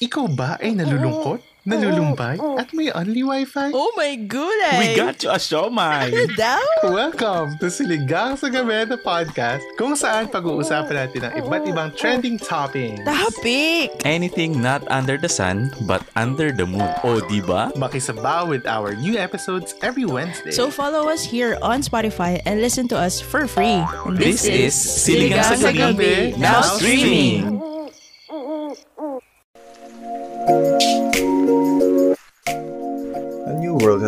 Ikaw ba ay nalulungkot, nalulumbay, at may only wifi? Oh my gulay! We got you a siomay! Ano daw? Welcome to Siligang sa Gabi na podcast kung saan pag-uusapan natin ang iba't ibang trending topics. Topic! Anything not under the sun, but under the moon. O, di ba? Makisabaw with our new episodes every Wednesday. So follow us here on Spotify and listen to us for free. And This is Siligang sa Gabi, now streaming!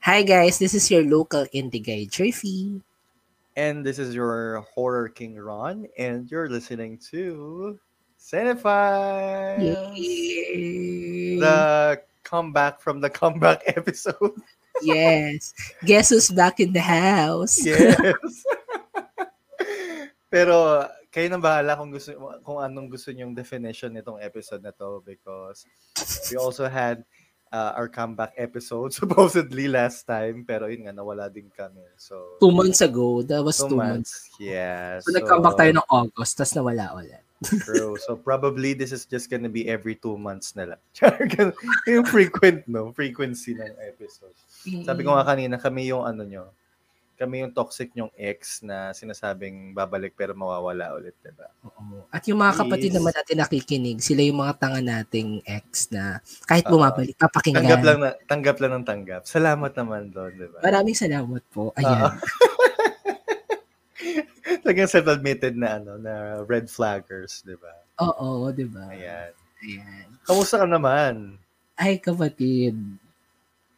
Hi guys, this is your local indie guy, Jerfy. And this is your horror king Ron, and you're listening to Yay! the comeback from the comeback episode. yes. Guess who's back in the house? Yes. Pero kayo na bahala kung gusto kung anong gusto niyong definition nitong episode na to because we also had uh, our comeback episode supposedly last time pero yun nga nawala din kami. So Two months ago. That was two two, months. months. Yeah. So, nag-comeback tayo ng August, tapos nawala ulit. True. So probably this is just gonna be every two months na lang. yung frequent, no? Frequency ng episode. Sabi ko nga kanina, kami yung ano nyo, kami yung toxic yung ex na sinasabing babalik pero mawawala ulit, diba? Oo. At yung mga kapatid Yes. naman natin nakikinig, sila yung mga tanga nating ex na kahit bumabalik, papakinggan. Tanggap lang, na, tanggap lang ng tanggap. Salamat naman doon, diba? Maraming salamat po. Ayan. Talagang self-admitted na ano, na red flaggers, diba? Oo, di ba? Ayan. Ayan. Kamusta ka naman? Ay, kapatid.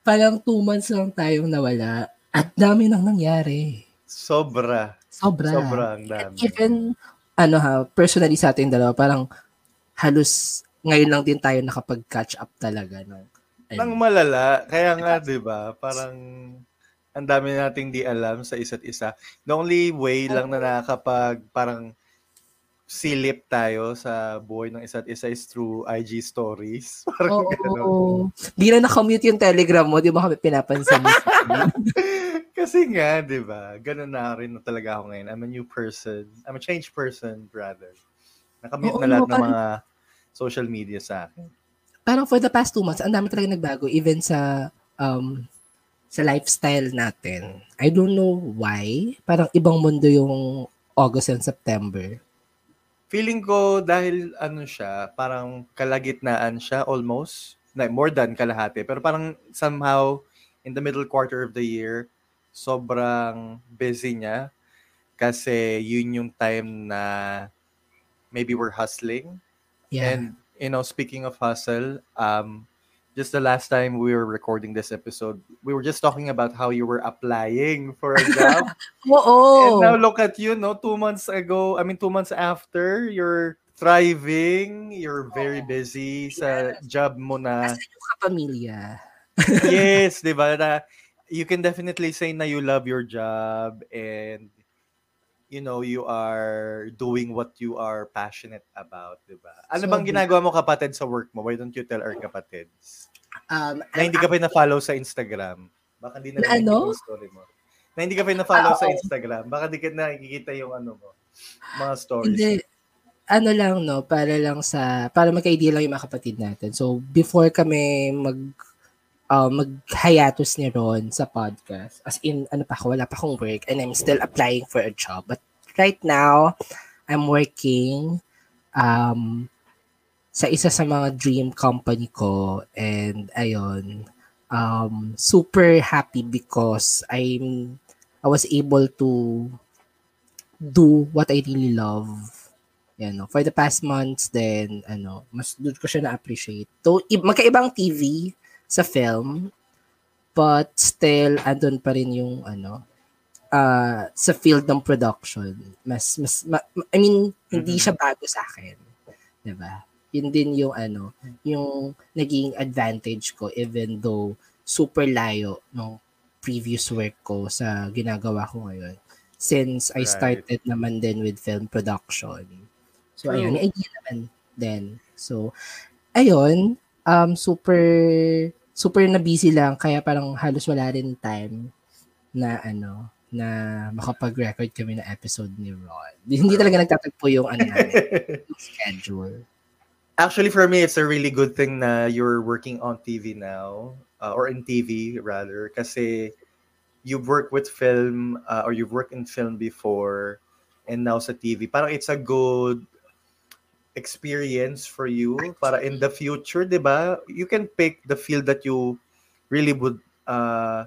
Parang two months lang tayong nawala at dami nang nangyari. Sobra. Sobra. Sobrang dami. Even, ano ha, personally sa ating dalawa, parang halos ngayon lang din tayo nakapag-catch up talaga. No? Nang malala. Kaya nga, di ba? Parang ang dami nating di alam sa isa't isa. The only way lang na nakakapag parang silip tayo sa buhay ng isa't isa is through IG stories. Parang Oo. gano'n. Di na nakamute yung telegram mo, di ba kami pinapansin? Kasi nga, di ba? Ganun na rin na talaga ako ngayon. I'm a new person. I'm a changed person, brother. Nakamute Oo, na lahat ng parang- mga social media sa akin. parang for the past two months, ang dami talaga nagbago. Even sa um sa lifestyle natin. I don't know why. Parang ibang mundo yung August and September. Feeling ko dahil ano siya, parang kalagitnaan siya almost. Na, more than kalahati. Pero parang somehow in the middle quarter of the year, sobrang busy niya. Kasi yun yung time na maybe we're hustling. Yeah. And, you know, speaking of hustle, um, just the last time we were recording this episode, we were just talking about how you were applying for a job. And now look at you, no? Two months ago, I mean, two months after, you're thriving, you're very busy sa job mo na, kapamilya. yes, di ba? Na you can definitely say na you love your job and you know, you are doing what you are passionate about, di ba? Ano bang Sobra. ginagawa mo kapatid sa work mo? Why don't you tell our kapatids? Um, Na hindi ka pa na-follow sa Instagram. Baka hindi na Na ano? yung story mo. Na hindi ka pa na-follow Ah, sa oo. Instagram. Baka hindi ka nakikita yung ano mo. Mga stories. Hindi. Ano lang, no? Para lang sa, para magka-idea lang yung mga kapatid natin. So, before kami mag, uh, mag-hiatus ni Ron sa podcast, as in, ano pa ako, wala pa akong work, and I'm still applying for a job. But right now, I'm working um, sa isa sa mga dream company ko, and ayun, um, super happy because I'm, I was able to do what I really love. Yan, no? For the past months, then, ano, mas doon ko siya na-appreciate. To, i- magkaibang TV sa film, but still, andun pa rin yung, ano, uh, sa field ng production. Mas, mas, ma- I mean, hindi Mhm. siya bago sa akin. Diba? Yun din yung ano, yung naging advantage ko even though super layo nung previous work ko sa ginagawa ko ngayon. Since I Right. started naman din with film production. So, True. ayun, idea naman din. So, ayun, um, super, super na busy lang, kaya parang halos wala rin time na ano, na makapag-record kami ng episode ni Ron. Hindi talaga nagtatagpo yung ano namin, yung schedule. Actually, for me, it's a really good thing na you're working on TV now, uh, or in TV rather, kasi you've worked with film, uh, or you've worked in film before, and now sa TV. Parang it's a good experience for you para in the future, di ba? You can pick the field that you really would uh,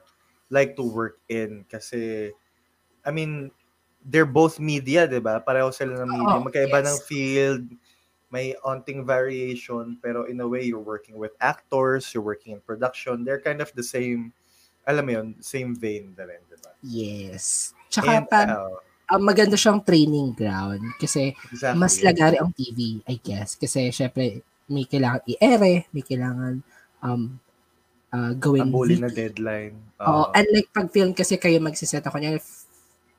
like to work in kasi, I mean, they're both media, di ba? Pareho sila ng media. Oo, Magkaiba yes. ng field, may onting variation, pero in a way, you're working with actors, you're working in production. They're kind of the same, alam mo yun, same vein na rin, di ba? Yes. Tsaka And, pa, uh, ah, maganda siyang training ground kasi exactly. mas lagari ang TV, I guess. Kasi syempre, may kailangan i-ere, may kailangan um, ah, gawin Abulin na deadline. Oo, Oo. unlike pag film kasi kayo magsiset ako niya,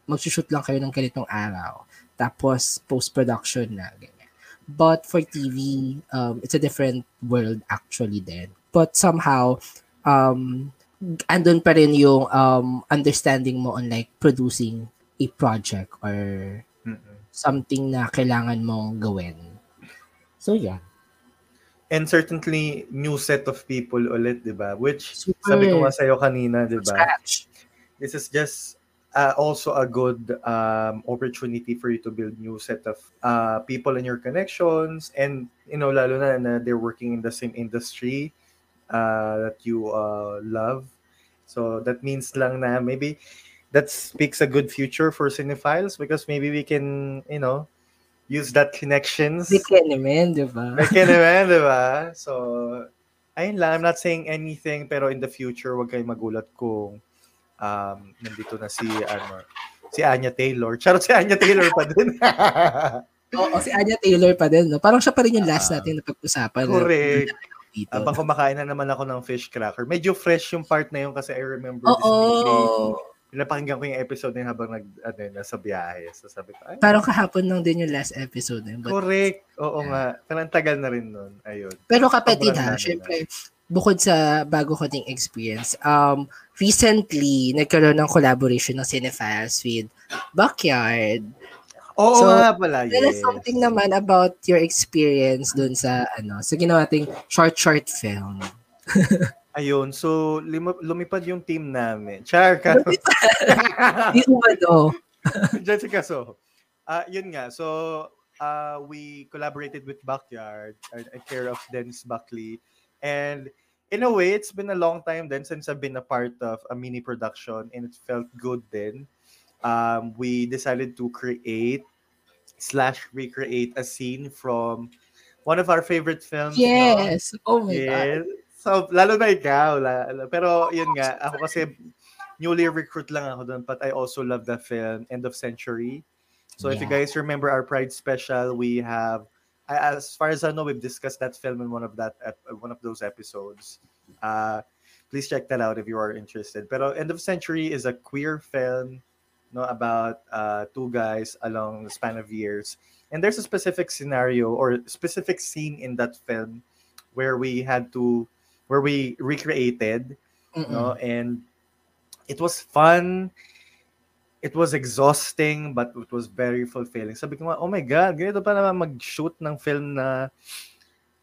magsushoot lang kayo ng ganitong araw. Tapos post-production na, ganyan. But for TV, um, it's a different world actually then. But somehow, um, andun pa rin yung um, understanding mo on like producing a project or Mm-mm. something na kailangan mong gawin. So yeah. And certainly, new set of people ulit, di ba? Which, Super. sabi ko nga kanina, di ba? This is just uh, also a good um, opportunity for you to build new set of uh, people in your connections and, you know, lalo na na they're working in the same industry uh, that you uh, love. So that means lang na maybe that speaks a good future for cinephiles because maybe we can, you know, use that connections. Ka naman, di ba? Like naman, di ba? So, ayun lang. I'm not saying anything, pero in the future, wag kayong magulat kung um, nandito na si, ano, si Anya Taylor. Charot, si Anya Taylor pa din. Oo, si Anya Taylor pa din, no? Parang siya pa rin yung last Ah. natin na pag-usapan. Correct. Dito. Habang kumakain na naman ako ng fish cracker. Medyo fresh yung part na yun kasi I remember this Oo. Movie. Pinapakinggan ko yung episode na yun habang nag, ano, nasa biyahe. So sabi ko, ay, Parang kahapon lang din yung last episode yun. But, correct. Oo nga. Pero ang tagal na rin nun. Ayun. pero kapatid ha, syempre, bukod sa bago ko ding experience, um, recently, nagkaroon ng collaboration ng Cinephiles with Backyard. Oo So, nga pala. Tell us Yes. something naman about your experience dun sa, ano, sa ginawa nating short-short film. Ayun, so lima, lumipad yung team namin. Char ka. Di umano. Jessica, so. Uh, yun nga, so uh, we collaborated with Backyard, a, care of Dennis Buckley. And in a way, it's been a long time then since I've been a part of a mini production and it felt good then. Um, we decided to create slash recreate a scene from one of our favorite films. Yes. Oh my God. Yes. So, lalo na ikaw. La, la- pero, yun nga, ako kasi newly recruit lang ako doon, but I also love the film, End of Century. So, if you guys remember our Pride special, we have, as far as I know, we've discussed that film in one of that, one of those episodes. Uh, please check that out if you are interested. Pero End of Century is a queer film no, about uh, two guys along the span of years. And there's a specific scenario or specific scene in that film where we had to where we recreated Mm-mm. no and it was fun it was exhausting but it was very fulfilling sabi ko nga oh my god ganito pa naman mag-shoot ng film na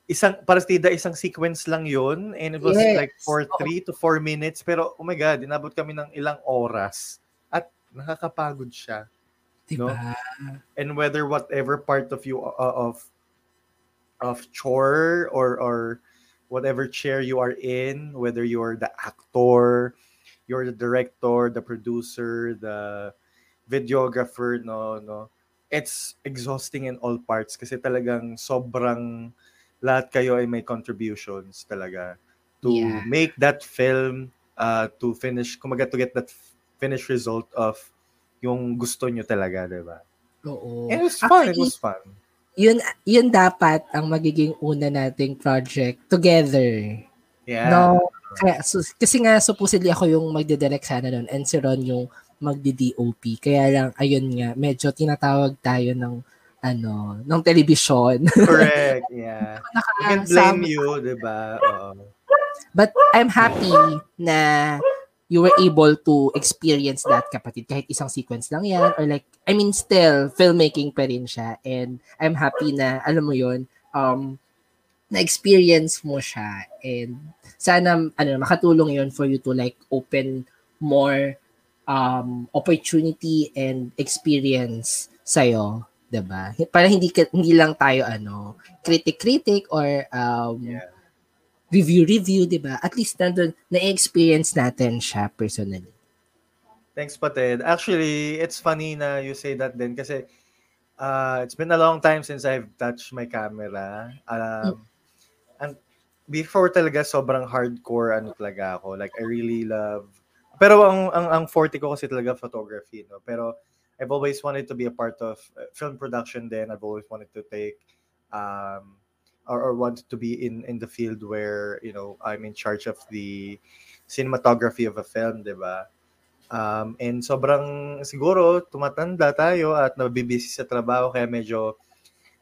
isang partida isang sequence lang yon and it was Yes. like for Oo. 3 to 4 minutes pero oh my god inabot kami ng ilang oras at nakakapagod siya Diba? and whether whatever part of you uh, of of chore or or whatever chair you are in whether you're the actor you're the director the producer the videographer no no it's exhausting in all parts kasi talagang sobrang lahat kayo ay may contributions talaga to Yeah. make that film uh, to finish kumaga to get that finished result of yung gusto nyo talaga, di ba? Oo. And it was fun. It Actually, was fun. Yun, yun dapat ang magiging una nating project together. Yeah. No, kaya, so, kasi nga supposedly ako yung magdidirect sana nun and si Ron yung magdi-DOP. Kaya lang, ayun nga, medyo tinatawag tayo ng ano, ng television. Correct. Yeah. We can blame you, di ba? Oo. But I'm happy na you were able to experience that, kapatid. Kahit isang sequence lang yan. Or like, I mean, still, filmmaking pa rin siya. And I'm happy na, alam mo yun, um, na-experience mo siya. And sana, ano, makatulong yun for you to like open more um, opportunity and experience sa'yo. 'di ba? Para hindi hindi lang tayo ano, critic-critic or um, Yeah. Review-review, 'di ba? At least nandun na-experience natin siya personally. Thanks, Pated. Actually, it's funny na you say that din kasi uh, it's been a long time since I've touched my camera. Um, and before talaga sobrang hardcore ano talaga ako. Like I really love Pero ang ang ang forte ko kasi talaga photography, no. Pero I've always wanted to be a part of uh, film production then I've always wanted to take um or, or wanted to be in in the field where, you know, I'm in charge of the cinematography of a film, 'di ba? Um, and sobrang siguro tumatanda tayo at nabibisi sa trabaho kaya medyo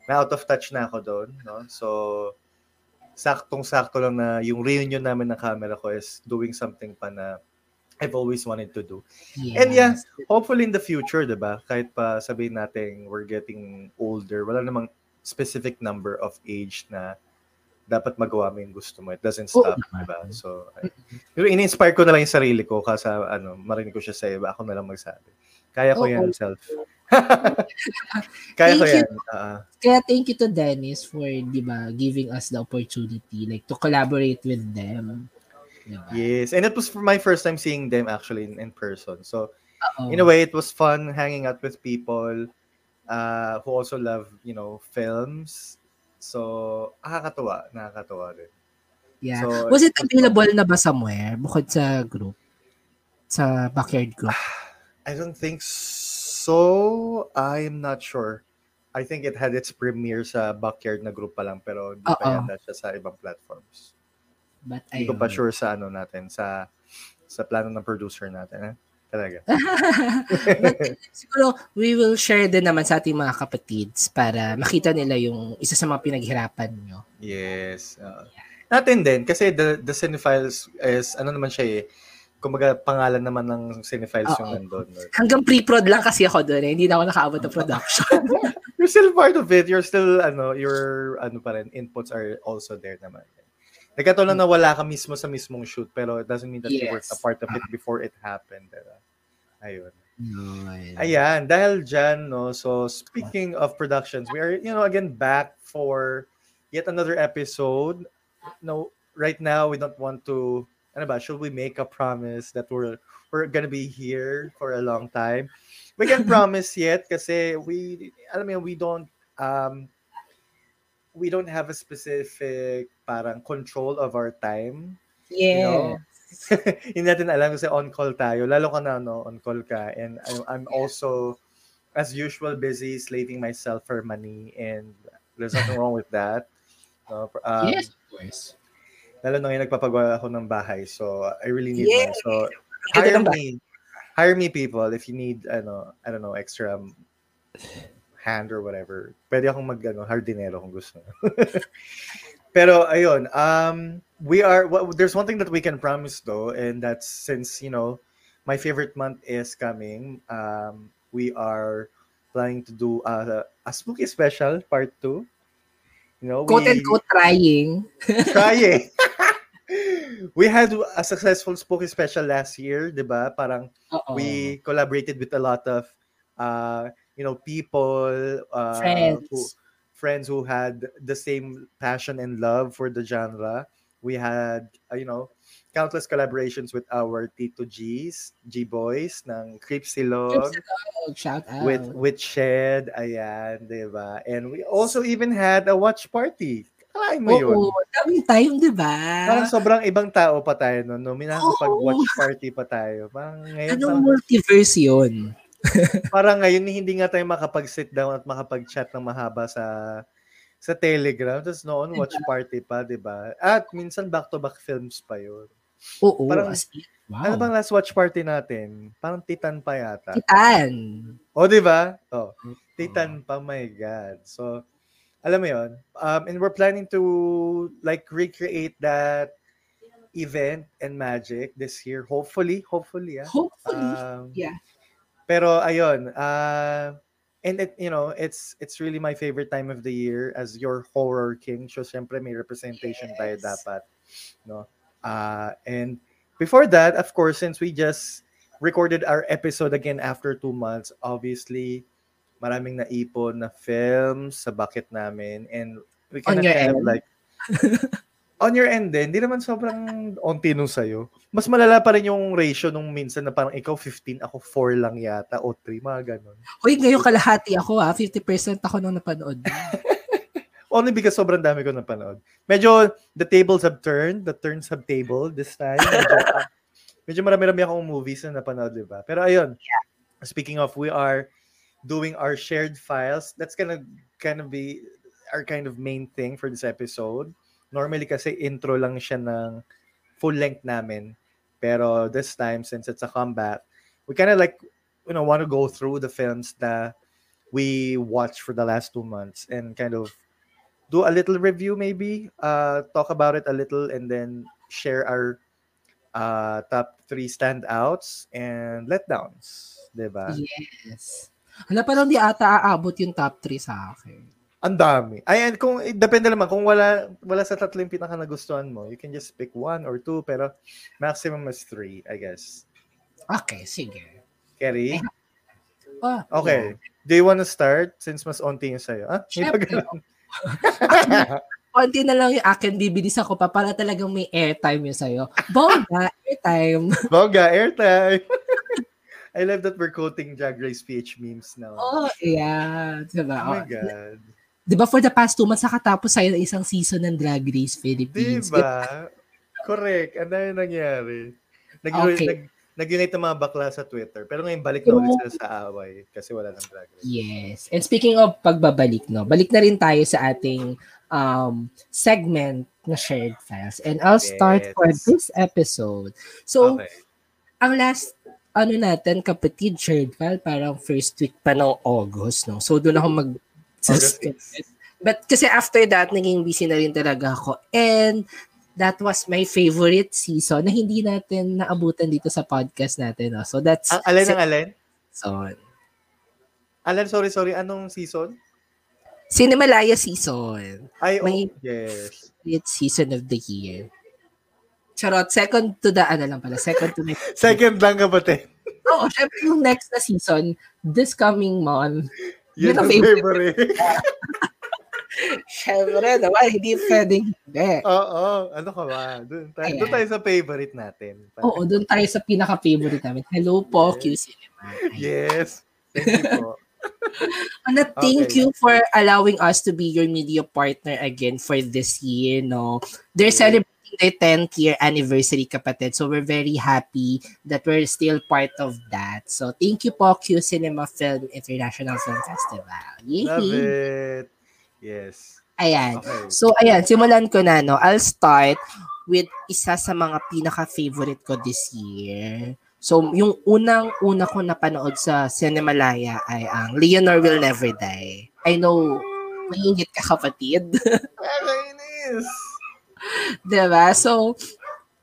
na out of touch na ako doon, no? So saktong-sakto lang na yung reunion namin ng camera ko is doing something pa na I've always wanted to do. And yeah, hopefully in the future, 'di ba? Kahit pa sabihin natin we're getting older, wala namang specific number of age na dapat magawa mo yung gusto mo. It doesn't stop, naman. 'di ba? So, I- pero ini-inspire ko na lang yung sarili ko kasi ano, marinig ko siya sa iba, ako na lang magsabi. Kaya ko Oo. yan, self. Kaya ko Thank yan. Ah, Kaya thank you to Dennis for, 'di ba, giving us the opportunity like to collaborate with them. 'Di ba? yes. And it was for my first time seeing them actually in, in person. So, Oo. in a way, it was fun hanging out with people uh, who also love, you know, films. So, nakakatuwa. Nakakatuwa din. Yeah. So, Was it available na ba somewhere bukod sa group? Sa backyard group? I don't think so. I'm not sure. I think it had its premiere sa backyard na group pa lang pero hindi pa yata siya sa ibang platforms. But Hindi ko pa sure sa ano natin, sa sa plano ng producer natin. Eh? Talaga. But siguro we will share din naman sa ating mga kapatids para makita nila yung isa sa mga pinaghirapan nyo. Yes. oo. natin din, kasi the, the Cinephiles is, ano naman siya eh, kumbaga pangalan naman ng Cinephiles yung Oo. nandun. Hanggang pre-prod lang kasi ako doon eh. Hindi na ako nakaabot ng production. You're still part of it. You're still, ano, your, ano pa rin, inputs are also there naman. Nagkataon lang na wala ka mismo sa mismong shoot, pero it doesn't mean that you were Yes. a part of it before it happened. Diba? Ayun. Yun. Ayan, dahil dyan, no, so speaking of productions, we are, you know, again, back for yet another episode. No, right now, we don't want to, ano ba, should we make a promise that we're, we're gonna be here for a long time? We can promise yet kasi we, alam mo we don't, um, we don't have a specific parang control of our time. Yeah. You know? hindi natin alam kasi on-call tayo. Lalo ka na, no, on-call ka. And I'm, I'm also, as usual, busy slaving myself for money. And there's nothing wrong with that. No, um, yes, of course. Lalo na ngayon nagpapagawa ako ng bahay. So, I really need Yeah. money. So, Ganda hire ng me. Hire me, people, if you need, ano, I don't know, extra hand or whatever. Pwede akong mag, ano, hardinero kung gusto. Pero, ayun, um, we are, well, there's one thing that we can promise though, and that's since, you know, my favorite month is coming, um, we are planning to do a, a spooky special, part two. You know, Quote we- and quote trying. trying. we had a successful spooky special last year, 'di ba? Parang Oo. we collaborated with a lot of uh, you know, people uh friends. who friends who had the same passion and love for the genre. We had uh, you know, countless collaborations with our Tito G's, G Boys ng Creep Silog Oh, shout out. with with Shed, ayan, 'di ba? And we also even had a watch party. Kalahin mo yun. Oo, daming time, di ba? Parang sobrang ibang tao pa tayo no, no? Minakapag Oo. watch party pa tayo. Parang ngayon, Anong parang, multiverse yun? Parang ngayon, hindi nga tayo makapag-sit down at makapag-chat ng mahaba sa sa Telegram. Tapos noon, watch party pa, di ba? At minsan back-to-back films pa yun. Oo. Parang- as wow. Ano bang last watch party natin? Parang Titan pa yata. Titan. O, di ba? Oh, Titan pa, my God. So, alam mo yon um, and we're planning to like recreate that event and magic this year. Hopefully, hopefully, yeah. Hopefully. Um, yeah. Pero ayun, uh, and it, you know, it's it's really my favorite time of the year as your horror king. So syempre may representation tayo Yes. dapat, no? Uh, and before that, of course, since we just recorded our episode again after two months, obviously, maraming naipon na films sa bucket namin and we kind of end? like on your end din, di naman sobrang onti nung sa'yo. Mas malala pa rin yung ratio nung minsan na parang ikaw 15, ako 4 lang yata, o 3, mga ganun. Uy, ngayon kalahati ako ha. 50% ako nung napanood. Only because sobrang dami ko napanood. Medyo, the tables have turned, the turns have tabled this time. Medyo, medyo marami-rami akong movies na napanood, di ba? Pero ayun, speaking of, we are doing our shared files. That's gonna kind of be our kind of main thing for this episode. Normally kasi intro lang siya ng full length namin. Pero this time, since it's a comeback, we kind of like, you know, want to go through the films that we watched for the last two months and kind of do a little review maybe, uh, talk about it a little and then share our uh, top three standouts and letdowns. Diba? yes. Hala, parang di ata aabot yung top 3 sa akin. Ang dami. Ay, and kung, eh, depende naman, kung wala, wala sa tatlo yung pinaka nagustuhan mo, you can just pick one or two, pero maximum is three, I guess. Okay, sige. Kerry? Ah, Okay. Do you want to start since mas onti yung sa'yo? Ah, ganun? Konti na lang yung akin, bibilis ako pa para talagang may airtime yung sa'yo. Bongga, airtime. Bongga, airtime! I love that we're quoting Drag Race PH memes now. Oh, yeah. Diba? Oh my Oh, God. Di ba for the past two months, nakatapos sa'yo ng isang season ng Drag Race Philippines. Diba? Correct. Ano yung nangyari? Nag, Okay. nag, nag-unite ang mga bakla sa Twitter. Pero ngayon, balik na ulit sila sa away kasi wala ng drag race. Yes. And speaking of pagbabalik, no, balik na rin tayo sa ating um, segment na shared files. And I'll start Yes. for this episode. So, Okay. ang last ano natin, kapatid shared file, parang first week pa ng August, no? So, doon ako mag But kasi after that, naging busy na rin talaga ako. And that was my favorite season na hindi natin naabutan dito sa podcast natin. No? So, that's Ang alin ang alin? season. Alin, sorry, sorry. Anong season? Cinemalaya season. Ay, oh, May- yes. Favorite season of the year. Charot, second to the, ano lang pala, second to next. Second lang kapatid. Oo, syempre yung next na season, this coming month. Yun ang favorite. favorite. Syempre naman, hindi pwedeng hindi. Oo, ano ka ba? Doon tayo, doon tayo sa favorite natin. Oo, doon tayo sa pinaka-favorite namin. Hello po, Q Cinema. Ayan. Yes. Thank you po. Ana, thank Okay. you for allowing us to be your media partner again for this year, no? They're Yeah. celebrating their 10th year anniversary, kapatid. So we're very happy that we're still part of that. So thank you po, Q Cinema Film International Film Festival. Yay! Love it. Yes. Ayan. Okay. So, ayan, simulan ko na, no? I'll start with isa sa mga pinaka-favorite ko this year. So, yung unang-una ko napanood sa Cinemalaya ay ang Leonor Will Never Die. I know, mahingit ka kapatid. Nakakainis. Diba? So,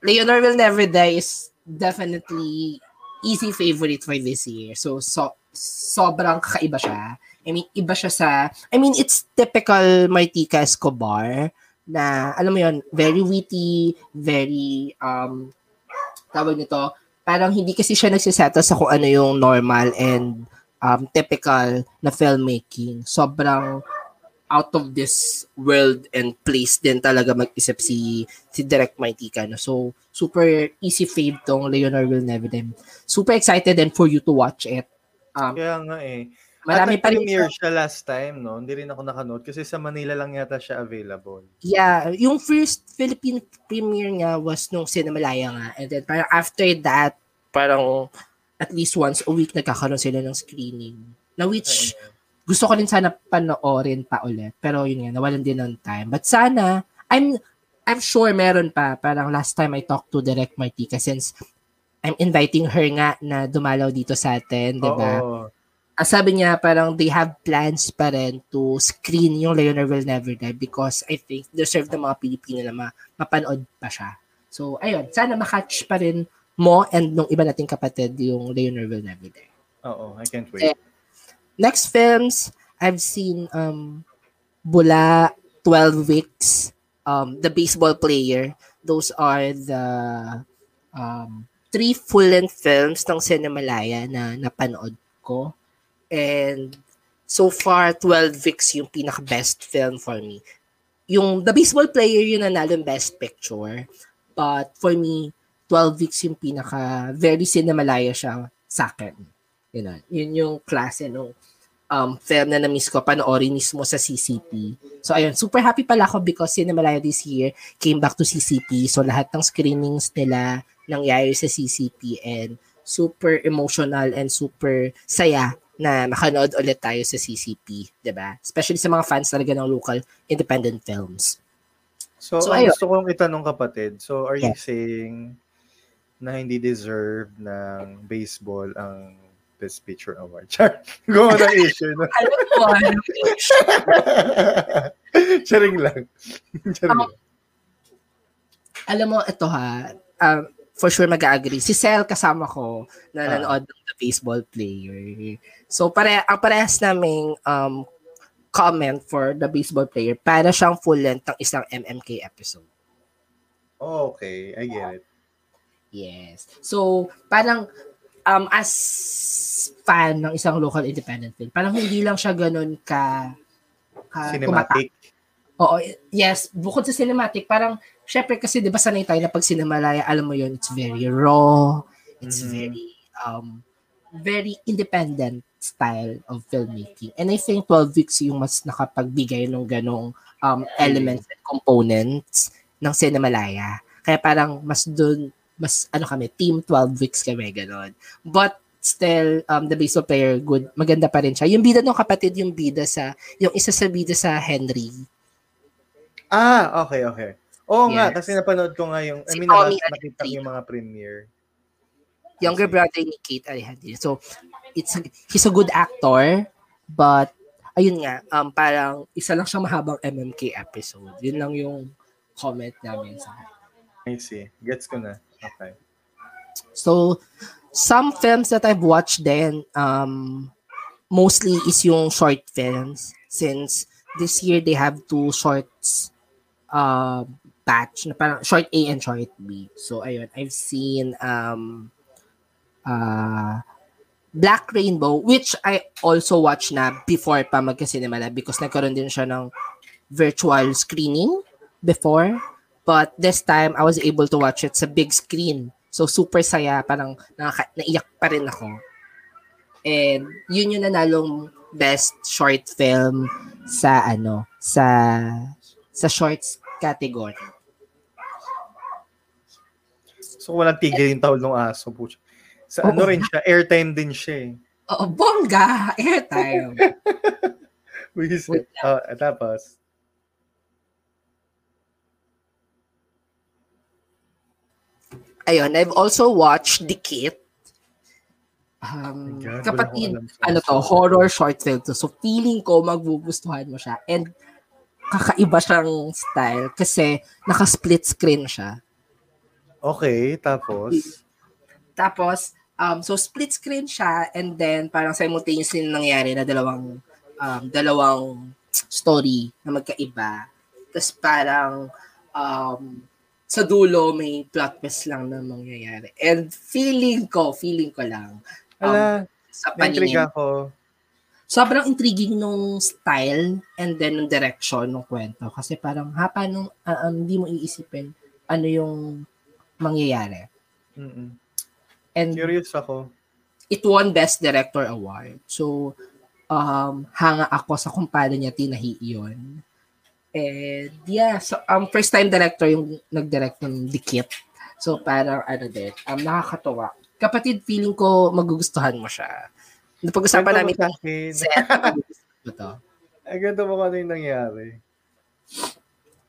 Leonor Will Never Die is definitely easy favorite for this year. So, so sobrang kakaiba siya. I mean, iba siya sa, I mean, it's typical Martika Escobar na, alam mo yon very witty, very, um, tawag nito, parang hindi kasi siya nagsisettle sa kung ano yung normal and um, typical na filmmaking. Sobrang out of this world and place din talaga mag-isip si si Direct Maitika. No? So, super easy fave tong Leonor Will Never Die. Super excited and for you to watch it. Um, Kaya nga eh. marami At pa rin premiere siya last time, no? Hindi rin ako nakanood kasi sa Manila lang yata siya available. Yeah, yung first Philippine premiere niya was nung Cinemalaya nga. And then parang after that, parang at least once a week nagkakaroon sila ng screening. Na which gusto ko rin sana panoorin pa ulit. Pero yun nga, nawalan din ng time. But sana, I'm I'm sure meron pa. Parang last time I talked to Direct Martika since I'm inviting her nga na dumalaw dito sa atin, di ba? Ah, sabi niya parang they have plans pa rin to screen yung Leonor Will Never Die because I think deserve ng mga Pilipino na ma- mapanood pa siya. So, ayun, sana makatch pa rin mo and nung iba nating kapatid yung Leonor Will Never Die. Oo, I can't wait. Next films, I've seen um, Bula, 12 Weeks, um, The Baseball Player. Those are the um, three full-length films ng Cinemalaya na napanood ko. And so far, 12 Weeks yung pinaka-best film for me. Yung The Baseball Player yung nanalo ng Best Picture. But for me, 12 Weeks yung pinaka, very Cinemalaya siya sa akin. Yun, yun yung klase nung um, film na na-miss ko panoorin mismo sa CCP. So ayun, super happy pala ako because Cinemalaya this year came back to CCP. So lahat ng screenings nila nangyari sa CCP and super emotional and super saya na makanood ulit tayo sa CCP, ba? Especially sa mga fans talaga ng local independent films. So, So, ayun. gusto kong itanong kapatid, so are you Yeah. saying na hindi deserve ng baseball ang Best Picture Award? Char, go na issue. No? Charing lang. Charing Um, lang. Alam mo, ito ha, um, for sure mag-agree. Si Sel kasama ko na Ah. nanood ng The Baseball Player. So, pare ang parehas naming um, comment for The Baseball Player para siyang full length ng isang MMK episode. Oh, okay, I get it. Yes. So, parang um, as fan ng isang local independent film, parang hindi lang siya ganun ka, ka Cinematic. Oo, yes. Bukod sa cinematic, parang, syempre kasi di ba sanay tayo na pag sinamalaya, alam mo yun, it's very raw, it's Mhm. very, um, very independent style of filmmaking. And I think 12 Weeks yung mas nakapagbigay ng ganong um, elements and components ng Cinemalaya. Kaya parang mas dun, mas ano kami, team 12 Weeks kami, ganon. But still, um, the baseball player, good, maganda pa rin siya. Yung bida ng kapatid, yung bida sa, yung isa sa bida sa Henry, Ah, okay, okay. Oo nga, Yes. kasi napanood ko nga yung, I Si mean, Tommy nakita ko yung mga premiere. younger brother ni Kate Alejandro. So, it's a, he's a good actor, but ayun nga, um, parang isa lang siyang mahabang MMK episode. Yun lang yung comment namin sa I see. Gets ko na. Okay. So, some films that I've watched then, um, mostly is yung short films. Since this year they have two shorts uh, batch, na parang short A and short B. So, ayun, I've seen um, uh, Black Rainbow, which I also watched na before pa magka-cinema na because nagkaroon din siya ng virtual screening before. But this time, I was able to watch it sa big screen. So, super saya. Parang nakaka- naiyak pa rin ako. And yun yung nanalong best short film sa ano, sa sa shorts category. So, walang tigil yung tawal ng aso. Pucha. Sa Oo ano rin siya, airtime din siya eh. Oo, bongga! Airtime! Wisit. Oh, tapos, Ayun, I've also watched Dikit. Um, God, kapatid, ano to, horror short film to. So, feeling ko magugustuhan mo siya. And kakaiba siyang style kasi naka-split screen siya. okay, tapos, Tapos, um, so split screen siya and then parang simultaneously nangyari na dalawang um, dalawang story na magkaiba. Tapos parang um, sa dulo may plot twist lang na mangyayari. And feeling ko, feeling ko lang um, ala, sa paningin. ako. Sobrang intriguing nung style and then nung direction ng kwento. Kasi parang ha, paano, ah, um, hindi mo iisipin ano yung mangyayari. Mm-mm. And Curious ako. it won Best Director Award. So, um, hanga ako sa paano niya tinahi yun. And yeah, so, um, first time director yung nag-direct ng Dikit. So, parang ano din, um, nakakatuwa. kapatid, feeling ko magugustuhan mo siya. Napag-usapan namin sa akin. set. magugustuhan mo to. Ay, ganito mo kung ano yung nangyari.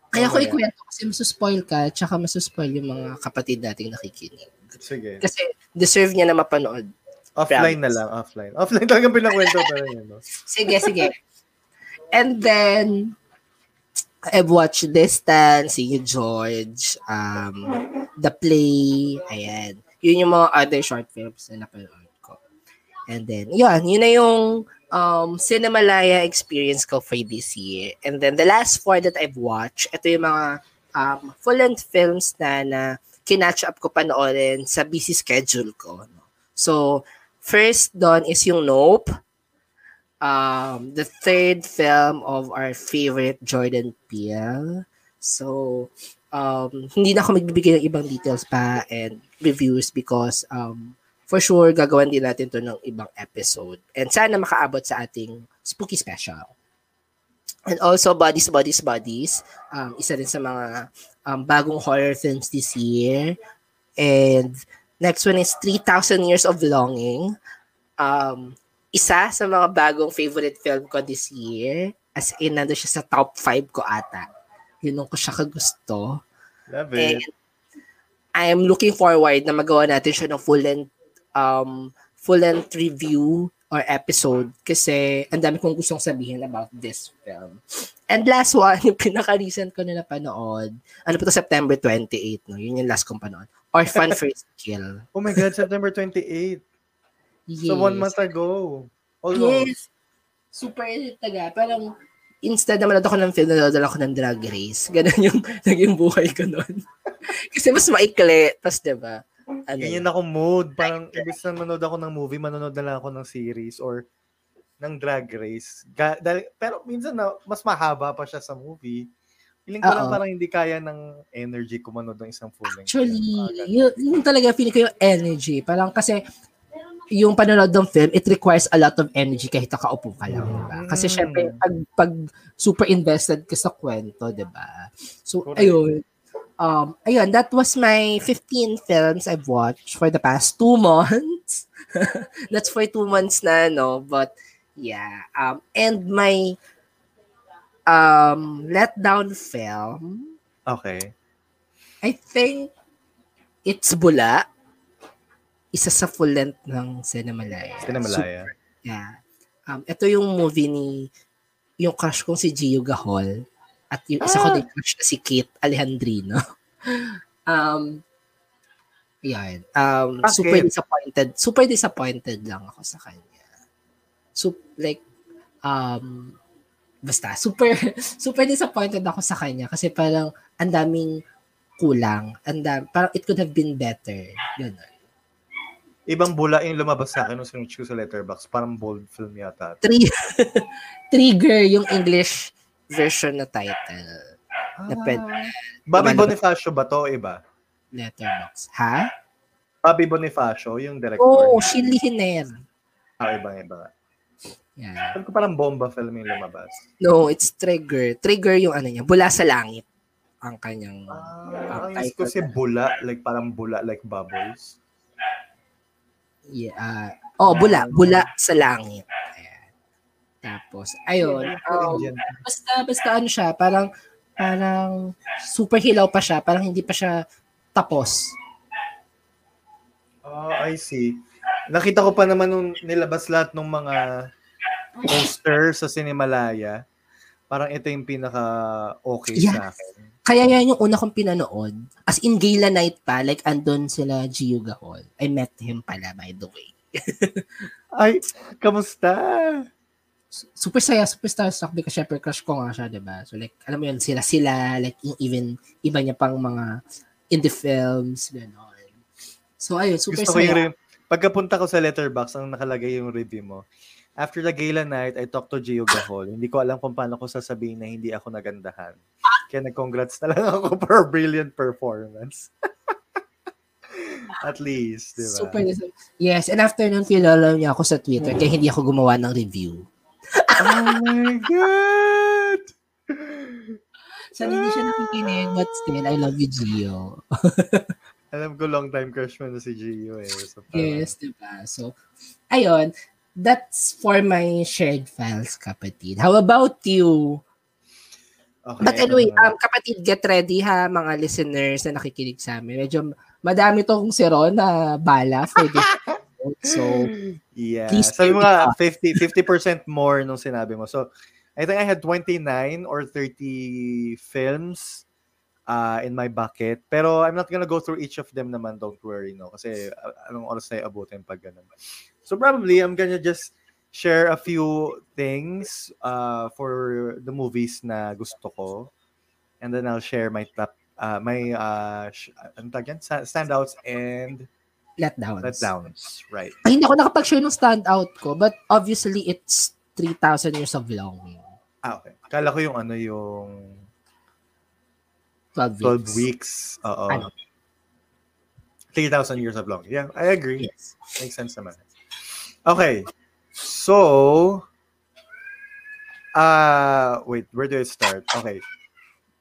Kaya ko Okay. ikwento kasi masuspoil ka, tsaka masuspoil yung mga kapatid nating nakikinig. Sige. Kasi deserve niya na mapanood. Offline na Promise. lang, offline. Offline talaga pinakwento pa rin yun. No? Sige, sige. And then, I've watched Distance, You George, um, The Play, ayan. Yun yung mga other short films na napanood ko. And then, yun, yun na yung um, Cinemalaya experience ko for this year. And then, the last four that I've watched, ito yung mga um, full-length films na, na kinatch up ko panoorin sa busy schedule ko. No? So, first doon is yung Nope, um, the third film of our favorite Jordan Peele. So, um, hindi na ako magbibigay ng ibang details pa and reviews because um, for sure gagawin din natin to ng ibang episode. And sana makaabot sa ating spooky special. And also, Bodies, Bodies, Bodies. Um, isa rin sa mga um, bagong horror films this year. And next one is 3,000 Years of Longing. Um, isa sa mga bagong favorite film ko this year. As in, nando siya sa top 5 ko ata. Yun ko siya kagusto. Love And it. I'm looking forward na magawa natin siya ng full-length um, full-length review or episode kasi ang dami kong gustong sabihin about this film. And last one, yung pinaka-recent ko na napanood, ano po to, September 28, no? Yun yung last kong panood. Orphan First Kill. Oh my God, September 28. Yes. So one month ago. Almost. Yes. Super taga. Parang instead na manood ako ng film, nanood ako ng drag race. Ganun yung naging buhay ko noon. Kasi mas maikli. Tapos, diba? Ano, Ganyan ako mood. Parang, ibig na manood ako ng movie, manonood na lang ako ng series or ng drag race. Ga- dahil, pero minsan na, mas mahaba pa siya sa movie. Feeling ko lang parang hindi kaya ng energy ko manood ng isang full length. Actually, yun, yun talaga feeling ko yung energy. Parang kasi yung panonood ng film, it requires a lot of energy kahit nakaupo ka lang, diba? Kasi Mm. syempre, pag, pag super invested ka sa kwento, diba? So, Correct. ayun. Um, ayun, that was my 15 films I've watched for the past two months. That's for two months na, no? But, yeah. Um, and my um, letdown film, Okay. I think it's Bula. Isa sa full length ng Cinemalaya. Sinamalaya. Super, yeah. Um, ito yung movie ni yung crush kong si Gio Gahol at yung isa ko Ah! din crush na si Kate Alejandrino. um, yan. Um, Bakit? super disappointed. Super disappointed lang ako sa kanya. So, like, um, basta, super, super disappointed ako sa kanya kasi parang ang daming kulang. And parang it could have been better. Ganun. Ibang bula yung lumabas sa akin nung sinuch ko sa letterbox. Parang bold film yata. Tri- Trigger yung English version na title. Na pwede. Bobby. Bonifacio ba to o iba? Letterbox. Ha? Bobby Bonifacio, yung director. Oh. Shirley Hiner. Ah, iba, iba. Yeah. Sabi ko parang bomba film yung lumabas. No, it's Trigger. Trigger yung ano niya. Bula sa langit. Ang kanyang... Ah, ang is ko si bula, like parang bula, like bubbles. Yeah. ah, oh, bula. Bula sa langit. Ayan. Tapos, ayun. Um, basta, basta ano siya, parang, parang super hilaw pa siya. Parang hindi pa siya tapos. Oh, I see. Nakita ko pa naman nung nilabas lahat ng mga poster sa Cinemalaya. Parang ito yung pinaka okay Yes. sa akin. Kaya yan yung una kong pinanood. As in, gala night pa, like andon sila Gio Gahol. I met him pala, by the way. Ay, kamusta? super saya, super starstruck because syempre crush ko nga siya, diba? So like, alam mo yun, sila-sila, like yung even iba niya pang mga indie films, gano'n. So ayun, super Gusto ko yung saya. pagkapunta ko sa letterbox, ang nakalagay yung review mo. After the gala night, I talked to Gio Gahol. Hindi ko alam kung paano ko sasabihin na hindi ako nagandahan. Kaya nag-congrats na lang ako for brilliant performance. At least, di ba? Super, yes, and after nun, kilala niya ako sa Twitter, kaya hindi ako gumawa ng review. Oh my God! So, hindi siya nakikinig, but still, I love you, Gio. Alam ko long time crush mo na si Gio eh. So, parang- Yes, di ba? So, ayun, that's for my shared files, kapatid. How about you? Okay, But anyway, ano- um, kapatid, get ready ha, mga listeners na nakikinig sa amin. Medyo madami tong si Ron na bala for this. So, Yeah. Please Sabi mo tell nga, 50, 50% more nung sinabi mo. So, I think I had 29 or 30 films uh, in my bucket. Pero I'm not gonna go through each of them naman, don't worry, no? Kasi uh, anong oras na abutin pag ganun. So, probably, I'm gonna just share a few things uh, for the movies na gusto ko. And then I'll share my top, uh, my, uh, sh- ano tawag standouts and letdowns. letdowns. Right. Ay, hindi ako nakapag-share ng standout ko, but obviously, it's 3,000 years of longing. Ah, okay. Kala ko yung ano yung 12 weeks. 12 weeks. Oo. Ano? 3,000 years of long. Yeah, I agree. Yes. Makes sense naman. Okay. So, uh, wait, where do I start? Okay.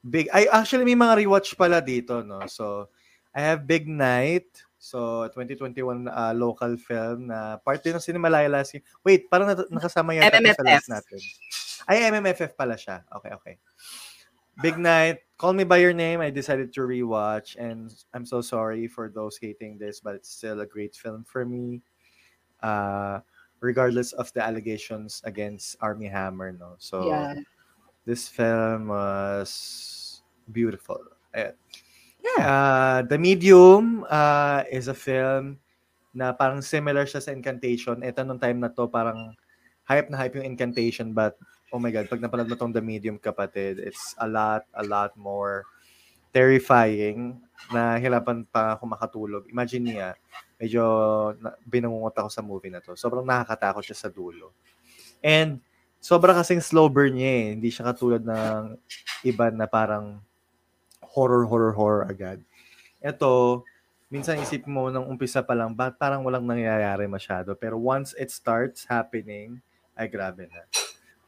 Big, I actually may mga rewatch pala dito, no? So, I have Big Night. So, 2021 uh, local film na part din ng Cinemalaya last year. Wait, parang nat- nakasama yata ito sa MMFF. list natin. Ay, MMFF pala siya. Okay, okay. Big Night, Call Me By Your Name, I decided to rewatch and I'm so sorry for those hating this, but it's still a great film for me. Uh, regardless of the allegations against Army Hammer, no? So, Yeah. this film was beautiful. Ayan. Yeah. Uh, The Medium uh, is a film na parang similar siya sa Incantation. Ito nung time na to parang hype na hype yung Incantation but oh my god, pag napanood mo tong The Medium kapatid, it's a lot, a lot more terrifying na hirapan pa ako makatulog. Imagine niya, medyo na, binangungot ako sa movie na to. Sobrang nakakatakot siya sa dulo. And sobra kasing slow burn niya eh. Hindi siya katulad ng iba na parang horror, horror, horror agad. Ito, minsan isip mo nung umpisa pa lang, ba't parang walang nangyayari masyado? Pero once it starts happening, ay grabe na.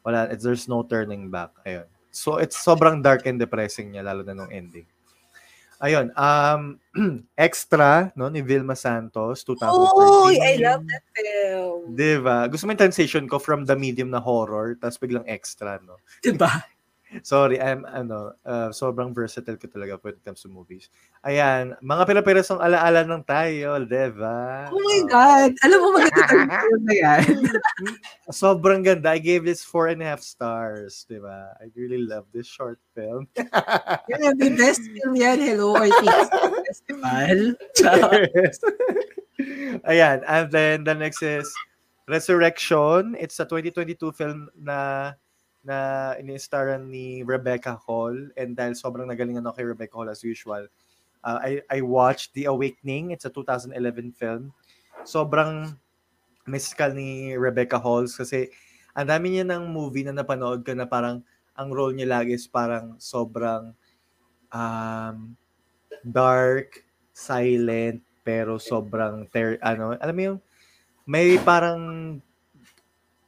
Wala, it's, there's no turning back. Ayun. So, it's sobrang dark and depressing niya, lalo na nung ending. Ayun, um, Extra, no, ni Vilma Santos, 2013. Oy, I love that film. Diba? Gusto mo yung transition ko from the medium na horror, tapos biglang extra, no? Diba? Sorry, I'm, ano, uh, sobrang versatile ko talaga when it comes to movies. Ayan, mga pira-pirasong alaala ng tayo, diba? Oh my God. Alam mo, maganda na yan. Sobrang ganda. I gave this four and a half stars, diba? I really love this short film. Yan, the best film yan. Hello, Artists Festival. Ayan, and then the next is Resurrection. It's a 2022 film na na ini-staran ni Rebecca Hall and dahil sobrang nagalingan ako kay Rebecca Hall as usual, uh, I, I watched The Awakening. It's a 2011 film. Sobrang mystical ni Rebecca Hall kasi ang dami niya ng movie na napanood ko na parang ang role niya lagi is parang sobrang um, dark, silent, pero sobrang ter ano, alam mo yung may parang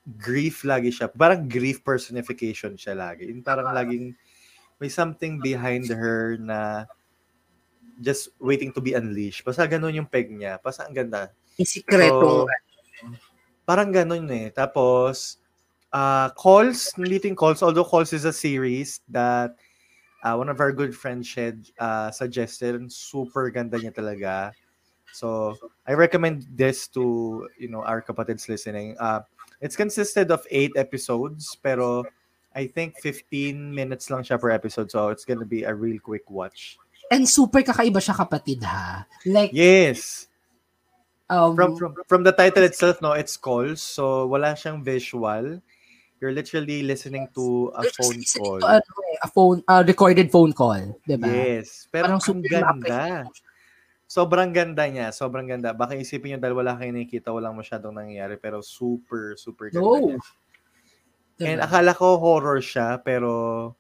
grief lagi siya. Parang grief personification siya lagi. Yung parang laging may something behind her na just waiting to be unleashed. Basta ganun yung peg niya. Basta ang ganda. Isikretong. parang ganun eh. Tapos, uh, Calls, yung Calls, although Calls is a series that uh, one of our good friends shed, uh, suggested. Super ganda niya talaga. So, I recommend this to, you know, our kapatids listening. Uh, it's consisted of eight episodes, pero I think 15 minutes lang siya per episode. So, it's gonna be a real quick watch. And super kakaiba siya kapatid ha. Like, Yes! um, from from from the title itself no it's calls so wala siyang visual you're literally listening to a phone call ano, eh, a phone, a recorded phone call. Diba? yes pero Parang ang ganda sobrang ganda niya sobrang ganda baka isipin niyo dahil wala kayo nakikita walang masyadong nangyayari pero super super ganda No. niya. Diba? and akala ko horror siya pero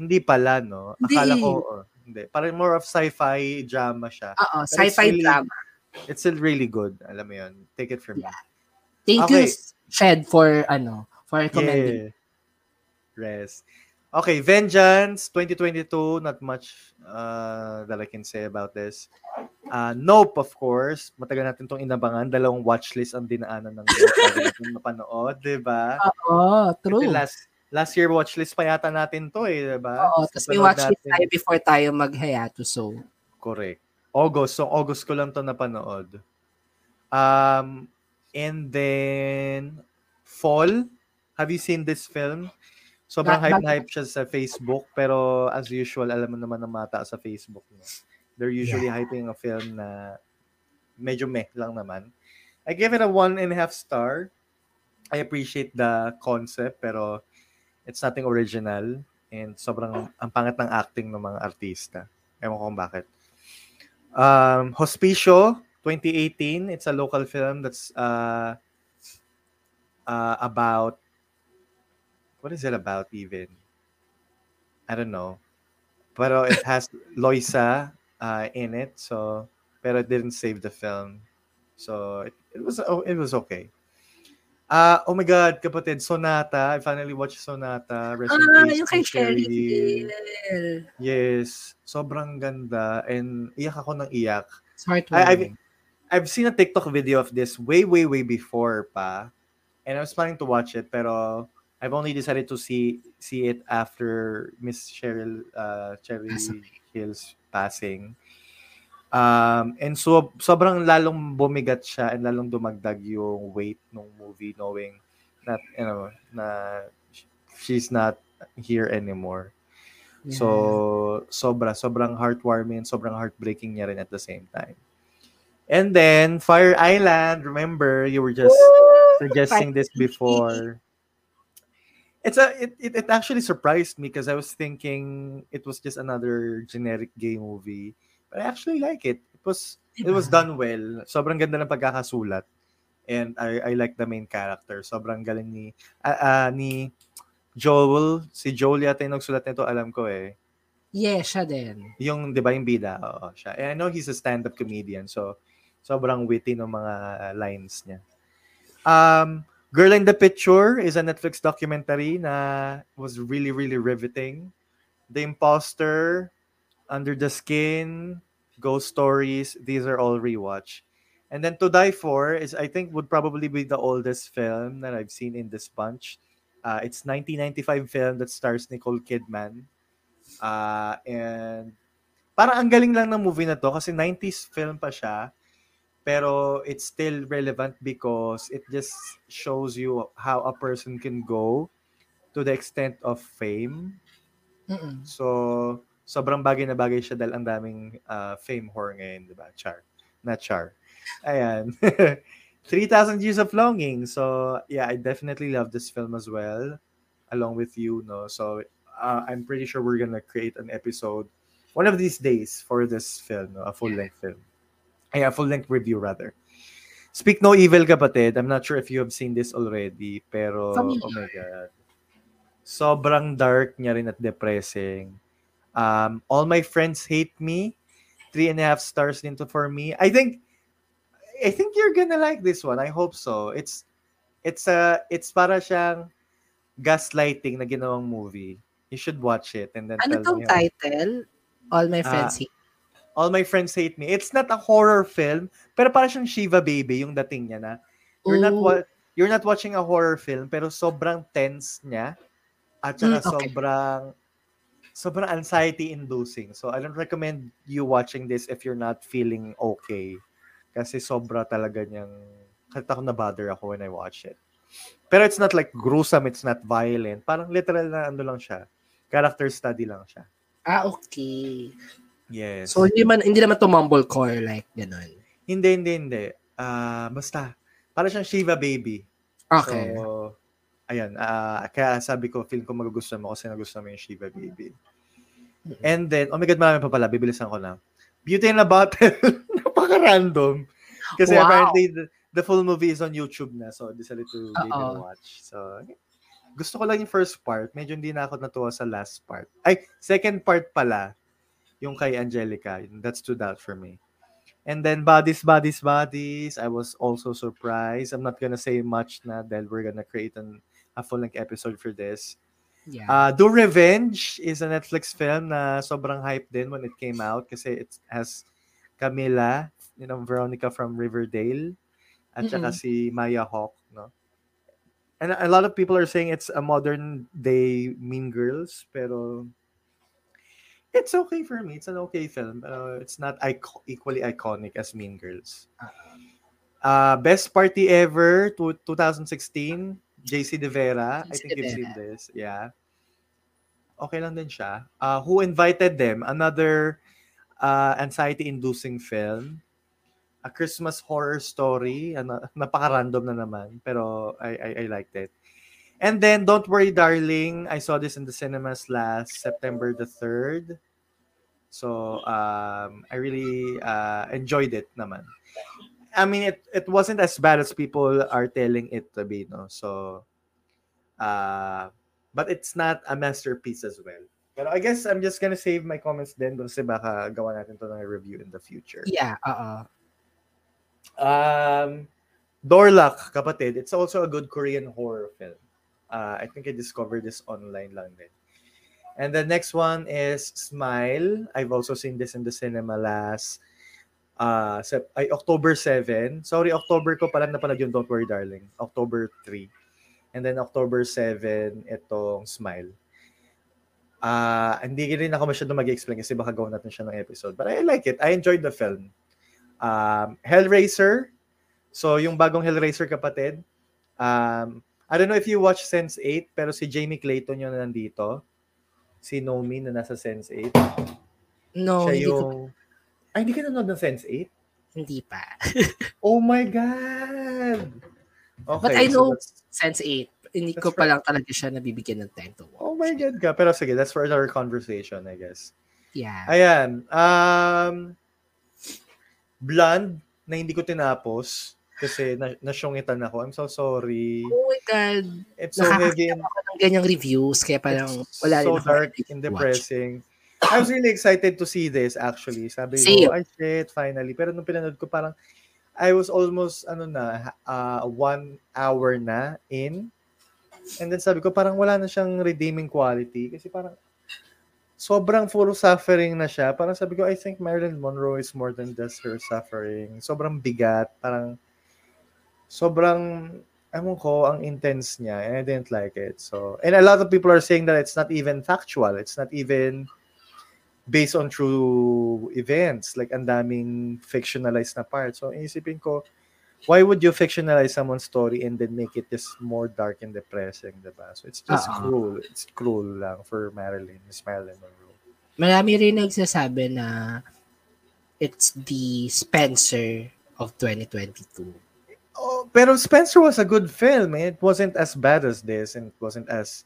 hindi pala no akala Hindi. ko oh, hindi parang more of sci-fi drama siya Oo, sci-fi really- drama. it's still really good alam mo yun take it from me Thank Okay. you, Shed, for, ano, for recommending. Yeah. Rest. Okay, Vengeance 2022. Not much uh, that I can say about this. Uh, nope, of course. Matagal natin itong inabangan. Dalawang watchlist ang dinaanan ng mapanood, di ba? Oo, true. Kasi last, last year watchlist pa yata natin to eh, di ba? Oo, tapos may Napanood watch it natin. tayo before tayo mag-hayato. So, Correct. August. So, August ko lang to napanood. Um, and then, Fall. Have you seen this film? Sobrang Ba- hype na bago- hype siya sa Facebook. Pero as usual, alam mo naman ng mga tao sa Facebook. No? They're usually hyping a film na medyo meh lang naman. I give it a one and a half star. I appreciate the concept, pero it's nothing original. And sobrang ang pangit ng acting ng mga artista. Ewan ko kung bakit. Um, Hospicio, 2018. It's a local film that's uh, uh, about what is it about even? I don't know. Pero it has Loisa uh, in it, so pero it didn't save the film. So it, it was oh, it was okay. Uh, oh my God, kapatid, Sonata. I finally watched Sonata. Rest ah, yung kay Sherry Hill. Yes, sobrang ganda and iyak ako ng iyak. Smart I- one. I've seen a TikTok video of this way, way, way before pa. And I was planning to watch it, pero I've only decided to see see it after Miss Cheryl uh, away. Hill's passing. Um, and so, sobrang lalong bumigat siya and lalong dumagdag yung weight ng movie knowing that, you know, na she's not here anymore. Yeah. So, sobra, sobrang heartwarming sobrang heartbreaking niya rin at the same time. And then, Fire Island, remember, you were just Woo! suggesting this before. It's a it, it, it actually surprised me because I was thinking it was just another generic gay movie. But I actually like it. It was it was done well. Sobrang ganda ng pagkakasulat. And I I like the main character. Sobrang galing ni ah, ah, ni Joel, si Joel yata yung nagsulat nito, alam ko eh. Yeah, siya din. Yung, di ba, yung bida, oo, siya. And I know he's a stand-up comedian, so sobrang witty ng mga lines niya. Um, Girl in the Picture is a Netflix documentary na was really, really riveting. The Imposter, Under the Skin, Ghost Stories, these are all rewatch. And then To Die For is, I think, would probably be the oldest film that I've seen in this bunch. Uh, it's 1995 film that stars Nicole Kidman. Uh, and parang ang galing lang ng movie na to kasi 90s film pa siya pero it's still relevant because it just shows you how a person can go to the extent of fame. Mm-mm. So, sobrang bagay na bagay siya dahil ang daming uh, fame whore ngayon, di ba? Char. Not char. Ayan. 3,000 Years of Longing. So, yeah, I definitely love this film as well, along with you, no? So, uh, I'm pretty sure we're gonna create an episode one of these days for this film, no? a full-length film. Ay, a full-length review, rather. Speak No Evil, kapatid. I'm not sure if you have seen this already, pero, Familiar. oh my God. Sobrang dark niya rin at depressing. Um, All My Friends Hate Me. Three and a half stars din to for me. I think I think you're gonna like this one. I hope so. It's it's a it's para siyang gaslighting na ginawang movie. You should watch it and then Ano tell tong me. title? All my Ah, friends hate. All My Friends Hate Me. It's not a horror film, pero para siyang Shiva Baby yung dating niya na. You're not Ooh. wa- you're not watching a horror film pero sobrang tense niya at saka Mm, okay. sobrang sobrang anxiety inducing. So I don't recommend you watching this if you're not feeling okay. Kasi sobra talaga niyang kahit ako na-bother ako when I watch it. Pero it's not like gruesome, it's not violent. Parang literal na ano lang siya. Character study lang siya. Ah, okay. Yes. So, hindi, man, hindi naman to mumblecore like ganun. hindi, hindi, hindi. Ah, basta. Para siyang Shiva Baby. Okay. So, ayan. ah kaya sabi ko, feel ko magugustuhan mo kasi nagustuhan mo yung Shiva Baby. Mhm. And then, oh my God, marami pa pala. Bibilisan ko lang. Beauty in a Bottle. Napaka-random. Kasi Wow. apparently, the, the full movie is on YouTube na. So, decided to give it a Oo. watch. So, gusto ko lang yung first part. Medyo hindi na ako natuwa sa last part. Ay, second part pala. Yung kay Angelica. That stood out for me. And then Bodies, Bodies, Bodies. I was also surprised. I'm not gonna say much na dahil we're gonna create an, a full-length episode for this. Yeah. Uh, Do Revenge is a Netflix film na sobrang hype din when it came out kasi it has Camila, you know, Veronica from Riverdale, at saka si Maya Hawke, no? And a lot of people are saying it's a modern day Mean Girls, pero it's okay for me. It's an okay film. Uh, it's not ico- equally iconic as Mean Girls. Uh, best party ever, to 2016, JC De Vera. I think you've seen this. Yeah. Okay lang din siya. Uh, Who Invited Them? Another uh, anxiety-inducing film. A Christmas horror story. Ano, napaka-random na naman. Pero I, I, I liked it. And then, Don't Worry Darling. I saw this in the cinemas last September the 3rd. So, um, I really uh, enjoyed it naman. I mean, it, it wasn't as bad as people are telling it to be, no? So, uh, but it's not a masterpiece as well. But I guess I'm just gonna save my comments then kasi baka gawa natin to ng review in the future. Yeah, oo. Um, Dorlak, kapatid. It's also a good Korean horror film. Uh, I think I discovered this online lang din. And the next one is Smile. I've also seen this in the cinema last uh, sep- ay, October 7. Sorry, October ko pala napanood yung Don't Worry Darling. October 3. And then October 7, itong Smile. Ah, hindi rin ako masyado mag-explain kasi baka gawin natin siya ng episode. But I like it. I enjoyed the film. Um, Hellraiser. So, yung bagong Hellraiser kapatid. Um, I don't know if you watch Sense8, pero si Jamie Clayton yung nandito. Si Nomi na nasa Sense8. No, siya hindi, ko, yung... Ay, hindi ka nanonood ng Sense8? hindi pa. Oh my God! Okay, But I so know that's- Sense 8. Hindi ko pa lang talaga siya nabibigyan ng 10 to 1. Oh my God ka. Pero sige, that's for another conversation, I guess. Yeah. Ayan. Um, Blonde, na hindi ko tinapos kasi na nasyungitan ako. I'm so sorry. oh my God. It's so heavy and Ako ng ganyang reviews, kaya parang wala rin so dark and to watch. depressing. I was really excited to see this actually. Sabi Same. ko, ay shit, finally. Pero nung pinanood ko parang I was almost ano na uh, one hour na in. And then sabi ko parang wala na siyang redeeming quality kasi parang sobrang full suffering na siya. Parang sabi ko, I think Marilyn Monroe is more than just her suffering. Sobrang bigat. Parang sobrang ewan ko, ang intense niya and I didn't like it. So, and a lot of people are saying that it's not even factual. It's not even based on true events. Like, ang daming fictionalized na part. So, isipin ko, why would you fictionalize someone's story and then make it just more dark and depressing, diba? So, it's just Oo. cruel. It's cruel lang for Marilyn, Miss Marilyn Monroe. Marami rin nagsasabi na it's the Spencer of 2022. Oh, pero Spencer was a good film. eh. It wasn't as bad as this and it wasn't as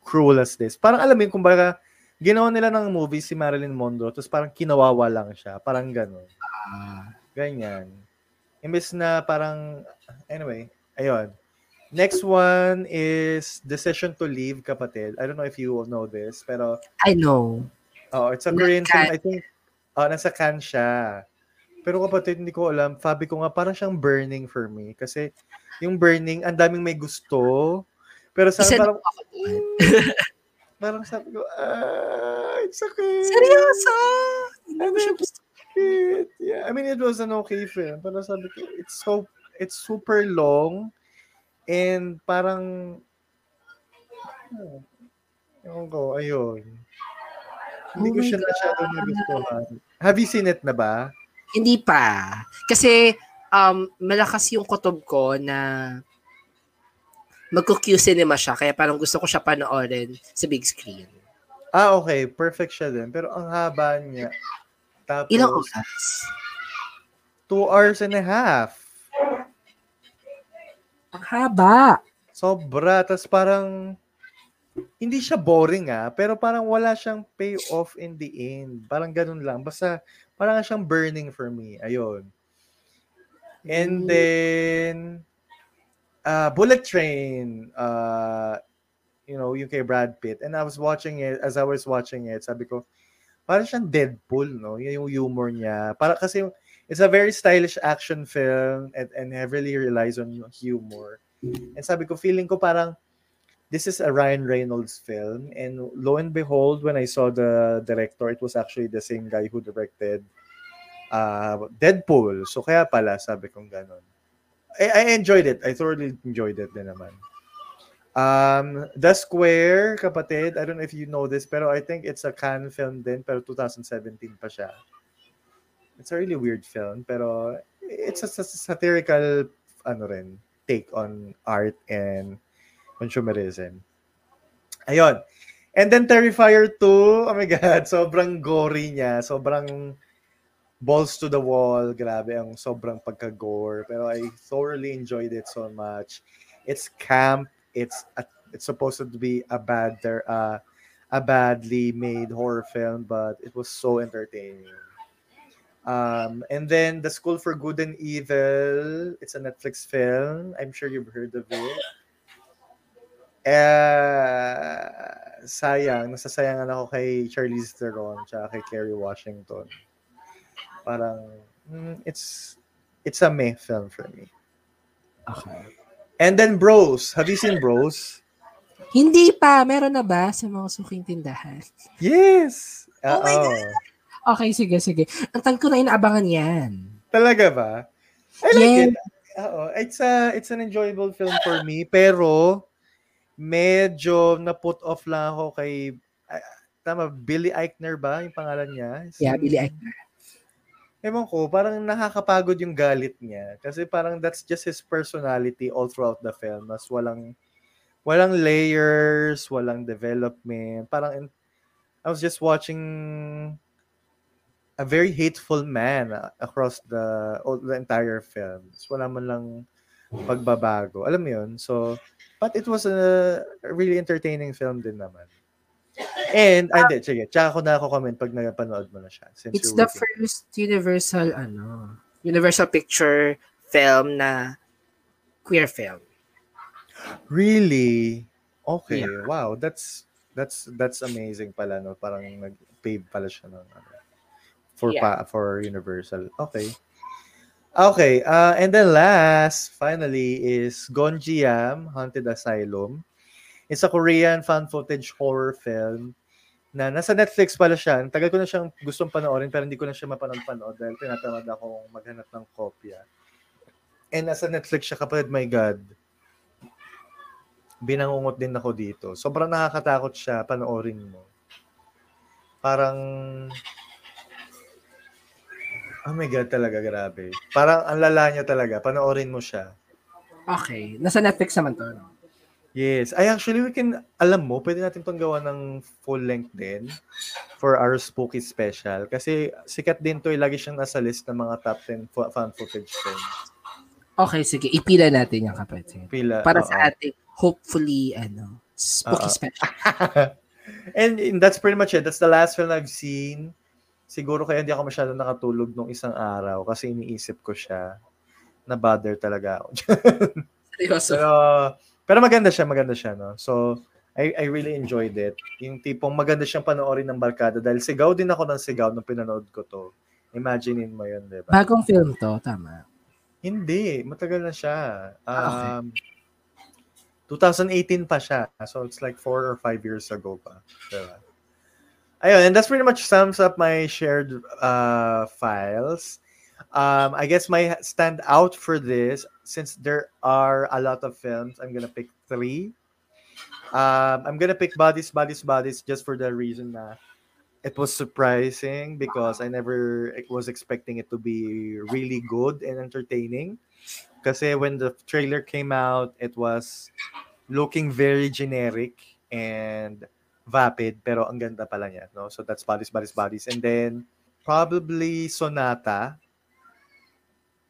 cruel as this. Parang alam mo kumbaga, ginawa nila ng movie si Marilyn Monroe tapos parang kinawawa lang siya. Parang gano'n. Ah, Ganyan. Imbes na parang, anyway, ayun. Next one is Decision to Leave, kapatid. I don't know if you know this, pero I know. oh, it's a Korean film. I think, oh, nasa Cannes siya. Pero kapatid, hindi ko alam. Sabi ko nga, parang siyang burning for me. Kasi yung burning, ang daming may gusto. Pero sa parang, parang sabi ko, ah, it's okay. Seryoso? Hindi siya gusto. it. Yeah, I mean, it was an okay film. Pero sabi ko, it's so, it's super long. And parang, oh, ewan ko, ayun. Hindi Oh ko siya masyadong nagustuhan. Have you seen it na ba? Hindi pa. Kasi um, malakas yung kutob ko na magko-Q cinema siya. Kaya parang gusto ko siya panoorin sa big screen. Ah, okay. Perfect siya din. Pero ang haba niya. Tapos, Ilang oras? two hours and a half. Ang haba. Sobra. Tapos parang, hindi siya boring ah, pero parang wala siyang payoff in the end. Parang ganun lang. Basta, parang siyang burning for me. Ayun. And Mm. then, uh, Bullet Train, uh, you know, yung kay Brad Pitt. And I was watching it, as I was watching it, sabi ko, parang siyang Deadpool, no? Yun Yung humor niya. Para kasi, it's a very stylish action film and, and heavily relies on humor. And sabi ko, feeling ko parang, this is a Ryan Reynolds film. And lo and behold, when I saw the director, it was actually the same guy who directed uh, Deadpool. So kaya pala sabi kong ganun. I, I enjoyed it. I thoroughly enjoyed it din naman. Um, The Square, kapatid, I don't know if you know this, pero I think it's a Cannes film din, pero 2017 pa siya. It's a really weird film, pero it's a, a satirical ano rin, take on art and consumerism. Ayun. And then Terrifier 2, oh my God, sobrang gory niya, sobrang balls to the wall, grabe ang sobrang pagka-gore. Pero I thoroughly enjoyed it so much. It's camp, it's a, it's supposed to be a bad uh, a badly made horror film, but it was so entertaining. Um, and then The School for Good and Evil, it's a Netflix film. I'm sure you've heard of it. Uh, sayang, nasasayangan ako kay Charlize Theron tsaka kay Kerry Washington. Parang, mm, it's it's a meh film for me. Okay. And then Bros. Have you seen Bros? Hindi pa. Meron na ba sa mga suking tindahan? Yes! Oh my. God! Okay, sige, sige. Ang tan ko na inaabangan yan. Talaga ba? I like Yeah. it. Oo. It's, a, it's an enjoyable film for me. Pero, medyo na-put off lang ako kay, ah, tama, Billy Eichner ba yung pangalan niya? Yeah, Si- Billy Eichner. Ewan ko, parang nakakapagod yung galit niya. Kasi parang that's just his personality all throughout the film. Mas walang, walang layers, walang development. Parang, in- I was just watching a very hateful man across the all- the entire film. So, wala man lang pagbabago. Alam mo yun? So, but it was a really entertaining film din naman. And, ay, hindi, sige. Tsaka ako na ako comment pag napanood mo na siya. Since It's the waiting. first Universal, ano, Universal Picture film na queer film. Really? Okay. Wow, that's that's that's amazing pala no. Parang nag-pave pala siya ng ano, for pa, for Universal. Okay. Okay, uh, and then last, finally, is Gonjiam, Haunted Asylum. It's a Korean fan footage horror film na nasa Netflix pala siya. Tagal ko na siyang gustong panoorin pero hindi ko na siya mapanood-panood dahil tinatamad akong maghanap ng kopya. And nasa Netflix siya kapatid, my God binangungot din ako dito. Sobrang nakakatakot siya, panoorin mo. Parang, oh my God, talaga, grabe. Parang ang lala niya talaga, panoorin mo siya. Okay. Nasa Netflix naman to. No? Yes. Ay, actually, we can, alam mo, pwede natin itong gawa ng full length din for our spooky special. Kasi sikat din to, eh, lagi siyang nasa list ng mga top 10 fo- fan footage films. Okay, sige. Ipila natin yung kapatid. Pila. Para oo. sa ating, hopefully, ano, spooky Oo. special. and that's pretty much it. That's the last film I've seen. Siguro kaya hindi ako masyado nakatulog nung isang araw kasi iniisip ko siya. Na-bother talaga ako. Seryoso. pero, pero maganda siya, maganda siya, no? So, I, I really enjoyed it. Yung tipong maganda siyang panoorin ng barkada dahil sigaw din ako ng sigaw nung pinanood ko to. Imaginein mo yun, di ba? Bagong film to, tama. Hindi, matagal na siya. Ah, Um, 2018 pa siya. So it's like four or five years ago pa. Diba? Ayun, and that's pretty much sums up my shared uh, files. Um, I guess my stand out for this, since there are a lot of films, I'm gonna pick three. Um, I'm gonna pick Bodies, Bodies, Bodies just for the reason that it was surprising because I never was expecting it to be really good and entertaining. Kasi when the trailer came out, it was looking very generic and vapid, pero ang ganda pala niya, no? So that's Bodies, Bodies, Bodies. And then probably Sonata.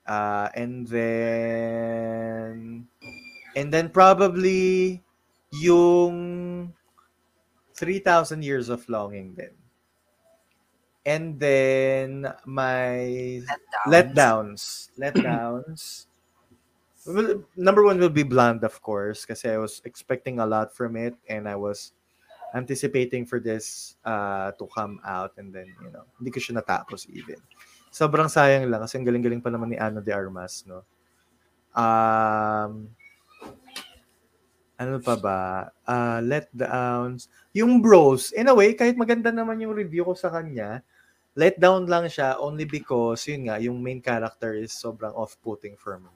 Uh, and then and then probably yung 3,000 Years of Longing din. And then my letdowns. Letdowns. Well, number one will be Blonde, of course, because I was expecting a lot from it and I was anticipating for this uh, to come out and then, you know, hindi ko siya natapos even. Sobrang sayang lang kasi ang galing-galing pa naman ni Ana de Armas, no? Um, ano pa ba? Uh, letdowns. Yung Bros, in a way, kahit maganda naman yung review ko sa kanya, let down lang siya only because, yun nga, yung main character is sobrang off-putting for me.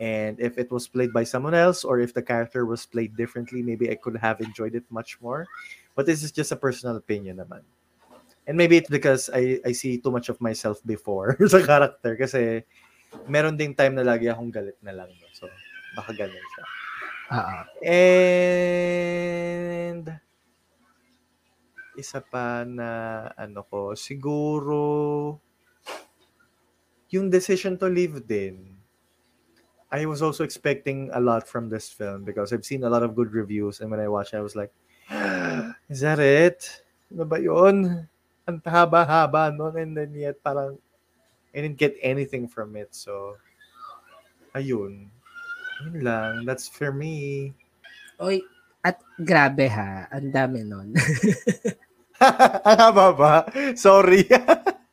And if it was played by someone else or if the character was played differently, maybe I could have enjoyed it much more. But this is just a personal opinion naman. And maybe it's because I I see too much of myself before sa character kasi meron ding time na lagi akong galit na lang. No? So, baka ganun siya. Oo. And isa pa na ano ko, siguro yung decision to leave din. I was also expecting a lot from this film because I've seen a lot of good reviews and when I watched it, I was like, is that it? Ano ba yun? Ang haba-haba nun and then yet parang I didn't get anything from it. So, ayun. Yun lang. That's for me. Oy, at grabe ha, ang dami nun. Ang haba ba? Sorry.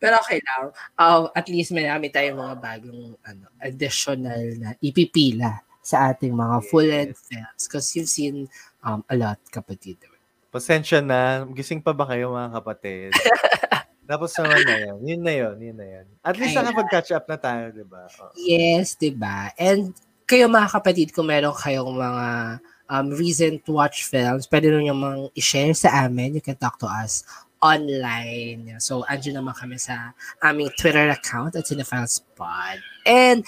Pero okay lang. Um, at least marami tayong mga bagong ano, additional na ipipila sa ating mga full-length films because you've seen um, a lot, kapatid. Pasensya na. Gising pa ba kayo mga kapatid? Tapos naman na yun. Yun na yun. Yun na yun. At least nakapag-catch up na tayo, di ba? Oo. Yes, 'di ba? And kayo mga kapatid, kung meron kayong mga um, recent watch films, pwede nyo mang i-share sa amin. You can talk to us online. So, andyan naman kami sa aming Twitter account at CinephileSpot. And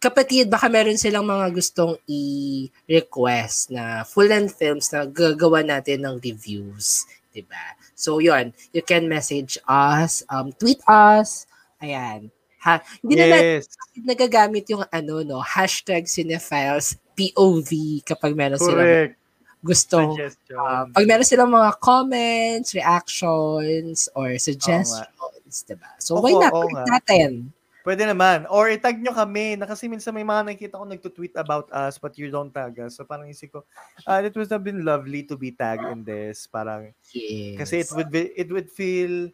kapatid, baka meron silang mga gustong i-request na full-length films na gagawa natin ng reviews. 'di ba? So, yun. You can message us, um, tweet us. Ayan. Ha, hindi na Yes. nagagamit yung ano, no, hashtag cinephiles POV kapag meron silang Correct. gustong, Suggestion. uh, pag meron silang mga comments, reactions, or suggestions, diba? So, Oo, why not? oo natin. Pwede naman. Or itag nyo kami. Na kasi minsan may mga nakikita ko nagtutweet about us but you don't tag us. So parang isip ko, ah, it would have been lovely to be tagged in this. Parang, Yes. kasi it would be, it would feel,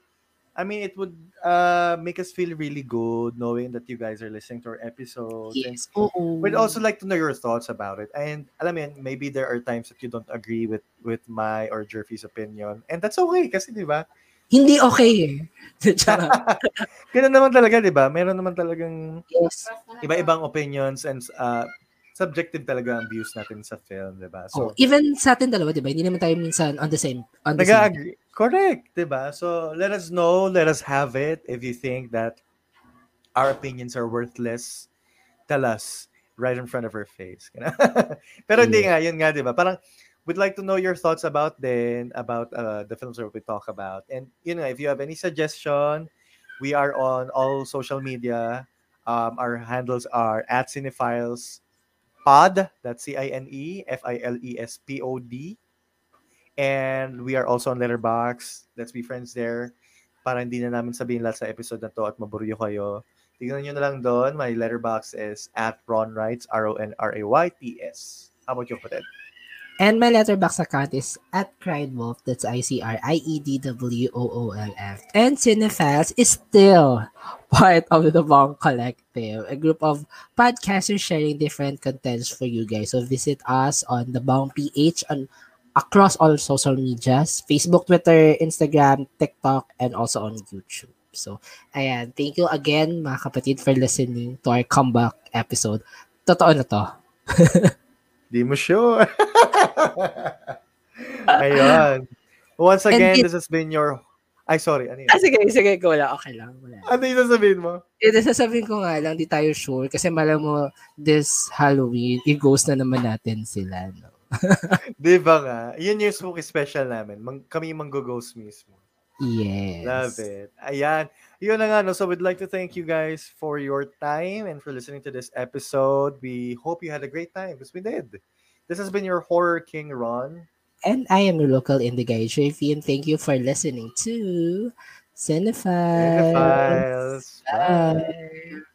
I mean, it would uh, make us feel really good knowing that you guys are listening to our episodes. And Yes. We'd also like to know your thoughts about it. And alam yun, maybe there are times that you don't agree with with my or Jerfy's opinion. And that's okay kasi, di ba? Hindi okay eh. Ganun naman talaga, di ba? Meron naman talagang yes. iba-ibang opinions and uh, subjective talaga ang views natin sa film, di ba? Oh, So, even sa atin dalawa, di ba? Hindi naman tayo minsan on the same, on the same. Correct, di ba? So, let us know, let us have it. If you think that our opinions are worthless, tell us right in front of our face. Pero hindi nga, yun nga, di ba? Parang, we'd like to know your thoughts about then, about uh, the films that we talk about. And, you know, if you have any suggestion, we are on all social media. Um, our handles are at Cinephiles Pod, that's C-I-N-E, F-I-L-E-S-P-O-D. And we are also on Letterbox. Let's be friends there. Para hindi na namin sabihin lahat sa episode na to at maburyo kayo. Tignan nyo na lang doon. My letterbox is at Ron Wrights, R-O-N-R-A-Y-T-S. How about you, Pated? And my letterbox account is at Cried Wolf. That's I C R I E D W O O L F. And Cinephiles is still part of the Bong Collective, a group of podcasters sharing different contents for you guys. So visit us on the Bong PH on across all social medias, Facebook, Twitter, Instagram, TikTok, and also on YouTube. So, ayan. Thank you again, mga kapatid, for listening to our comeback episode. Totoo na to. Di mo sure. Ayun. Once again, it- this has been your... Ay, sorry. Ano yun? Ah, sige, sige, lang. Okay lang. Wala. Ano yung sasabihin mo? Ito sasabihin ko nga lang, di tayo sure. Kasi malam mo, this Halloween, i-ghost na naman natin sila. No? Di ba nga? Yun yung spooky special namin. Mang, kami yung manggo-ghost mismo. Yes. Love it. Ayan. Yun na nga, no? So we'd like to thank you guys for your time and for listening to this episode. We hope you had a great time because we did. This has been your Horror King Ron. And I am your local indie guy, JV, and thank you for listening to Cinephiles. Cinephiles. Bye. Bye.